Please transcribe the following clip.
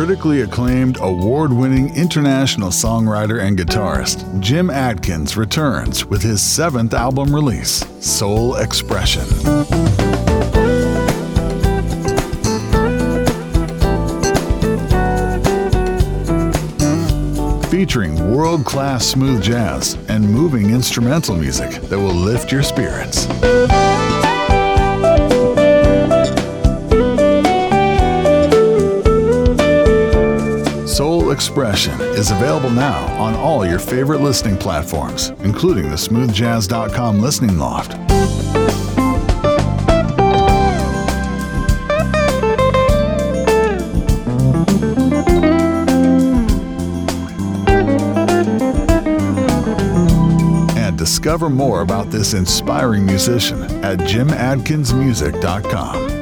critically acclaimed, award winning international songwriter and guitarist, Jim Adkins returns with his seventh album release, Soul Expression. Featuring world class smooth jazz and moving instrumental music that will lift your spirits. Soul Expression is available now on all your favorite listening platforms, including the smoothjazz.com listening loft. And discover more about this inspiring musician at jimadkinsmusic.com.